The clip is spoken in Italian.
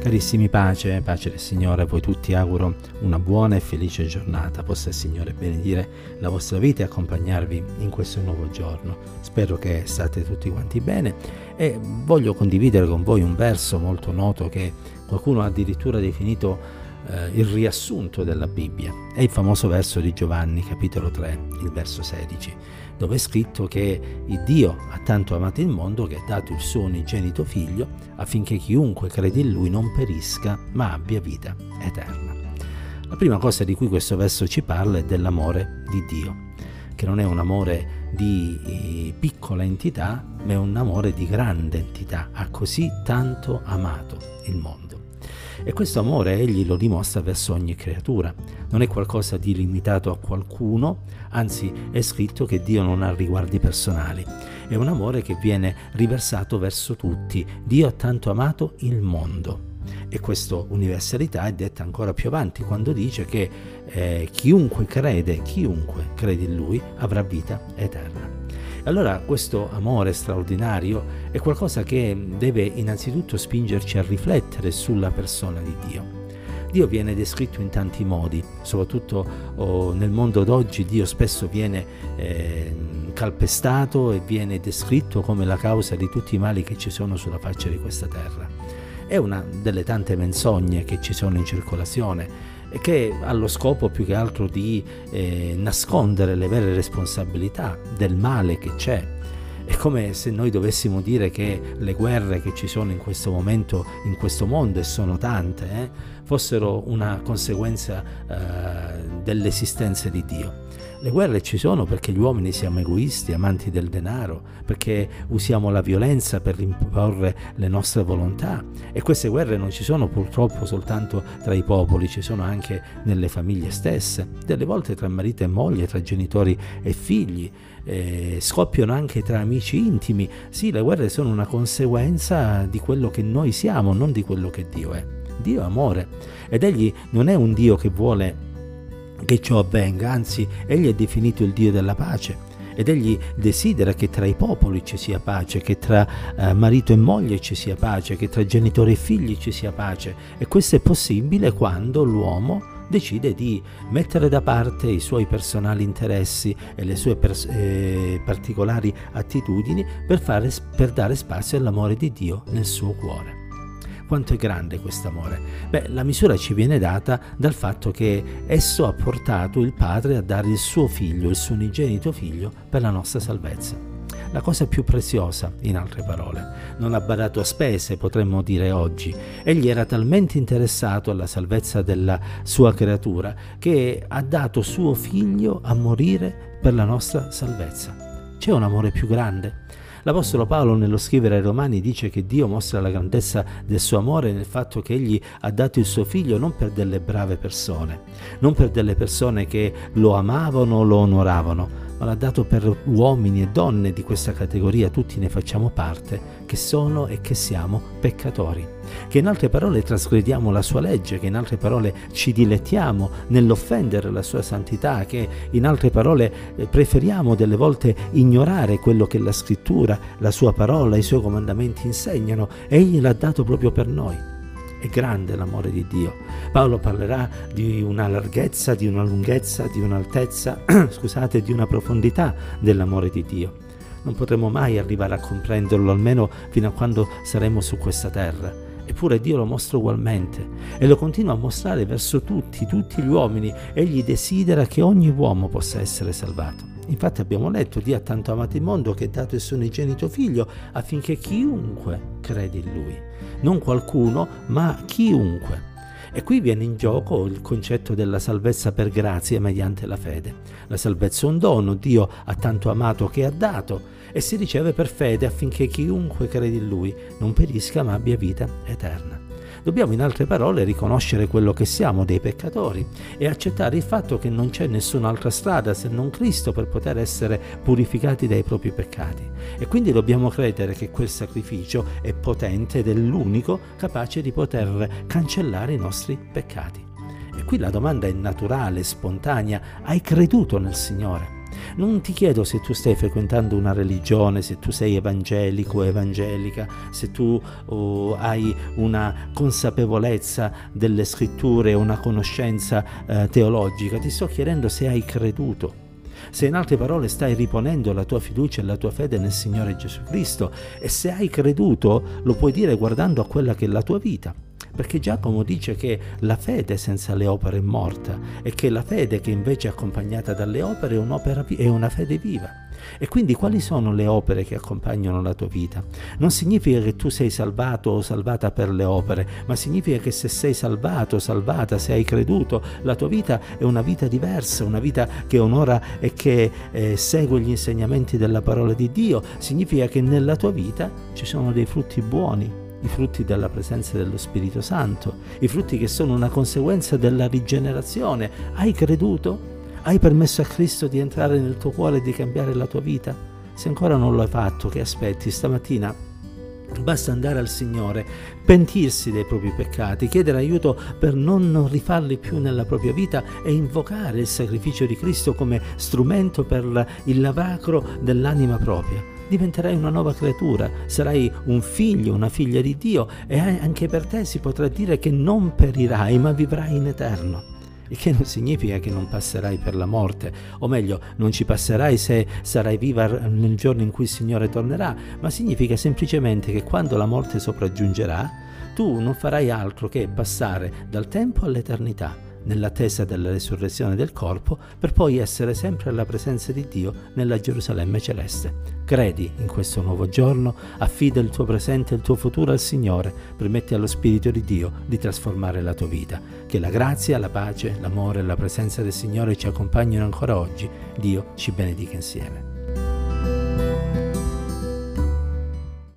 Carissimi pace, pace del Signore, a voi tutti auguro una buona e felice giornata. Possa il Signore benedire la vostra vita e accompagnarvi in questo nuovo giorno. Spero che state tutti quanti bene e voglio condividere con voi un verso molto noto che qualcuno ha addirittura definito eh, il riassunto della Bibbia. È il famoso verso di Giovanni, capitolo 3, il verso 16 dove è scritto che il Dio ha tanto amato il mondo che ha dato il suo unigenito figlio affinché chiunque crede in lui non perisca ma abbia vita eterna. La prima cosa di cui questo verso ci parla è dell'amore di Dio, che non è un amore di eh, piccola entità, ma è un amore di grande entità. Ha così tanto amato il mondo. E questo amore egli lo dimostra verso ogni creatura. Non è qualcosa di limitato a qualcuno, anzi è scritto che Dio non ha riguardi personali. È un amore che viene riversato verso tutti. Dio ha tanto amato il mondo. E questa universalità è detta ancora più avanti quando dice che eh, chiunque crede, chiunque crede in Lui avrà vita eterna. Allora questo amore straordinario è qualcosa che deve innanzitutto spingerci a riflettere sulla persona di Dio. Dio viene descritto in tanti modi, soprattutto oh, nel mondo d'oggi Dio spesso viene eh, calpestato e viene descritto come la causa di tutti i mali che ci sono sulla faccia di questa terra. È una delle tante menzogne che ci sono in circolazione che ha lo scopo più che altro di eh, nascondere le vere responsabilità del male che c'è. È come se noi dovessimo dire che le guerre che ci sono in questo momento, in questo mondo, e sono tante, eh, fossero una conseguenza eh, dell'esistenza di Dio. Le guerre ci sono perché gli uomini siamo egoisti, amanti del denaro, perché usiamo la violenza per imporre le nostre volontà e queste guerre non ci sono purtroppo soltanto tra i popoli, ci sono anche nelle famiglie stesse, delle volte tra marito e moglie, tra genitori e figli, eh, scoppiano anche tra amici intimi. Sì, le guerre sono una conseguenza di quello che noi siamo, non di quello che Dio è. Dio è amore ed egli non è un Dio che vuole che ciò avvenga, anzi egli è definito il Dio della pace ed egli desidera che tra i popoli ci sia pace, che tra eh, marito e moglie ci sia pace, che tra genitori e figli ci sia pace e questo è possibile quando l'uomo decide di mettere da parte i suoi personali interessi e le sue pers- eh, particolari attitudini per, fare, per dare spazio all'amore di Dio nel suo cuore. Quanto è grande questo amore? Beh, la misura ci viene data dal fatto che esso ha portato il Padre a dare il suo figlio, il suo unigenito figlio, per la nostra salvezza. La cosa più preziosa, in altre parole. Non ha badato a spese, potremmo dire oggi. Egli era talmente interessato alla salvezza della sua creatura che ha dato suo figlio a morire per la nostra salvezza. C'è un amore più grande? L'Apostolo Paolo nello scrivere ai Romani dice che Dio mostra la grandezza del suo amore nel fatto che egli ha dato il suo figlio non per delle brave persone, non per delle persone che lo amavano o lo onoravano, ma l'ha dato per uomini e donne di questa categoria, tutti ne facciamo parte, che sono e che siamo peccatori. Che in altre parole trasgrediamo la sua legge, che in altre parole ci dilettiamo nell'offendere la sua santità, che in altre parole eh, preferiamo delle volte ignorare quello che la scrittura, la sua parola, i suoi comandamenti insegnano. Egli l'ha dato proprio per noi. È grande l'amore di Dio. Paolo parlerà di una larghezza, di una lunghezza, di un'altezza, scusate, di una profondità dell'amore di Dio. Non potremo mai arrivare a comprenderlo, almeno fino a quando saremo su questa terra. Eppure Dio lo mostra ugualmente e lo continua a mostrare verso tutti, tutti gli uomini. Egli desidera che ogni uomo possa essere salvato. Infatti abbiamo letto, Dio ha tanto amato il mondo che ha dato il suo unigenito figlio affinché chiunque crede in lui non qualcuno, ma chiunque. E qui viene in gioco il concetto della salvezza per grazia mediante la fede. La salvezza è un dono, Dio ha tanto amato che ha dato e si riceve per fede affinché chiunque crede in Lui non perisca ma abbia vita eterna. Dobbiamo in altre parole riconoscere quello che siamo dei peccatori e accettare il fatto che non c'è nessun'altra strada se non Cristo per poter essere purificati dai propri peccati. E quindi dobbiamo credere che quel sacrificio è potente ed è l'unico capace di poter cancellare i nostri peccati. E qui la domanda è naturale, spontanea. Hai creduto nel Signore? Non ti chiedo se tu stai frequentando una religione, se tu sei evangelico o evangelica, se tu oh, hai una consapevolezza delle scritture, una conoscenza eh, teologica, ti sto chiedendo se hai creduto se in altre parole stai riponendo la tua fiducia e la tua fede nel Signore Gesù Cristo e se hai creduto lo puoi dire guardando a quella che è la tua vita. Perché Giacomo dice che la fede senza le opere è morta e che la fede che invece è accompagnata dalle opere è, è una fede viva. E quindi quali sono le opere che accompagnano la tua vita? Non significa che tu sei salvato o salvata per le opere, ma significa che se sei salvato, salvata, se hai creduto, la tua vita è una vita diversa, una vita che onora e che eh, segue gli insegnamenti della parola di Dio. Significa che nella tua vita ci sono dei frutti buoni, i frutti della presenza dello Spirito Santo, i frutti che sono una conseguenza della rigenerazione. Hai creduto? Hai permesso a Cristo di entrare nel tuo cuore e di cambiare la tua vita? Se ancora non lo hai fatto, che aspetti? Stamattina Basta andare al Signore, pentirsi dei propri peccati, chiedere aiuto per non rifarli più nella propria vita e invocare il sacrificio di Cristo come strumento per il lavacro dell'anima propria. Diventerai una nuova creatura, sarai un figlio, una figlia di Dio e anche per te si potrà dire che non perirai ma vivrai in eterno. Il che non significa che non passerai per la morte, o meglio, non ci passerai se sarai viva nel giorno in cui il Signore tornerà, ma significa semplicemente che quando la morte sopraggiungerà, tu non farai altro che passare dal tempo all'eternità nell'attesa della resurrezione del corpo, per poi essere sempre alla presenza di Dio nella Gerusalemme celeste. Credi in questo nuovo giorno, affida il tuo presente e il tuo futuro al Signore, permetti allo Spirito di Dio di trasformare la tua vita. Che la grazia, la pace, l'amore e la presenza del Signore ci accompagnino ancora oggi. Dio ci benedica insieme.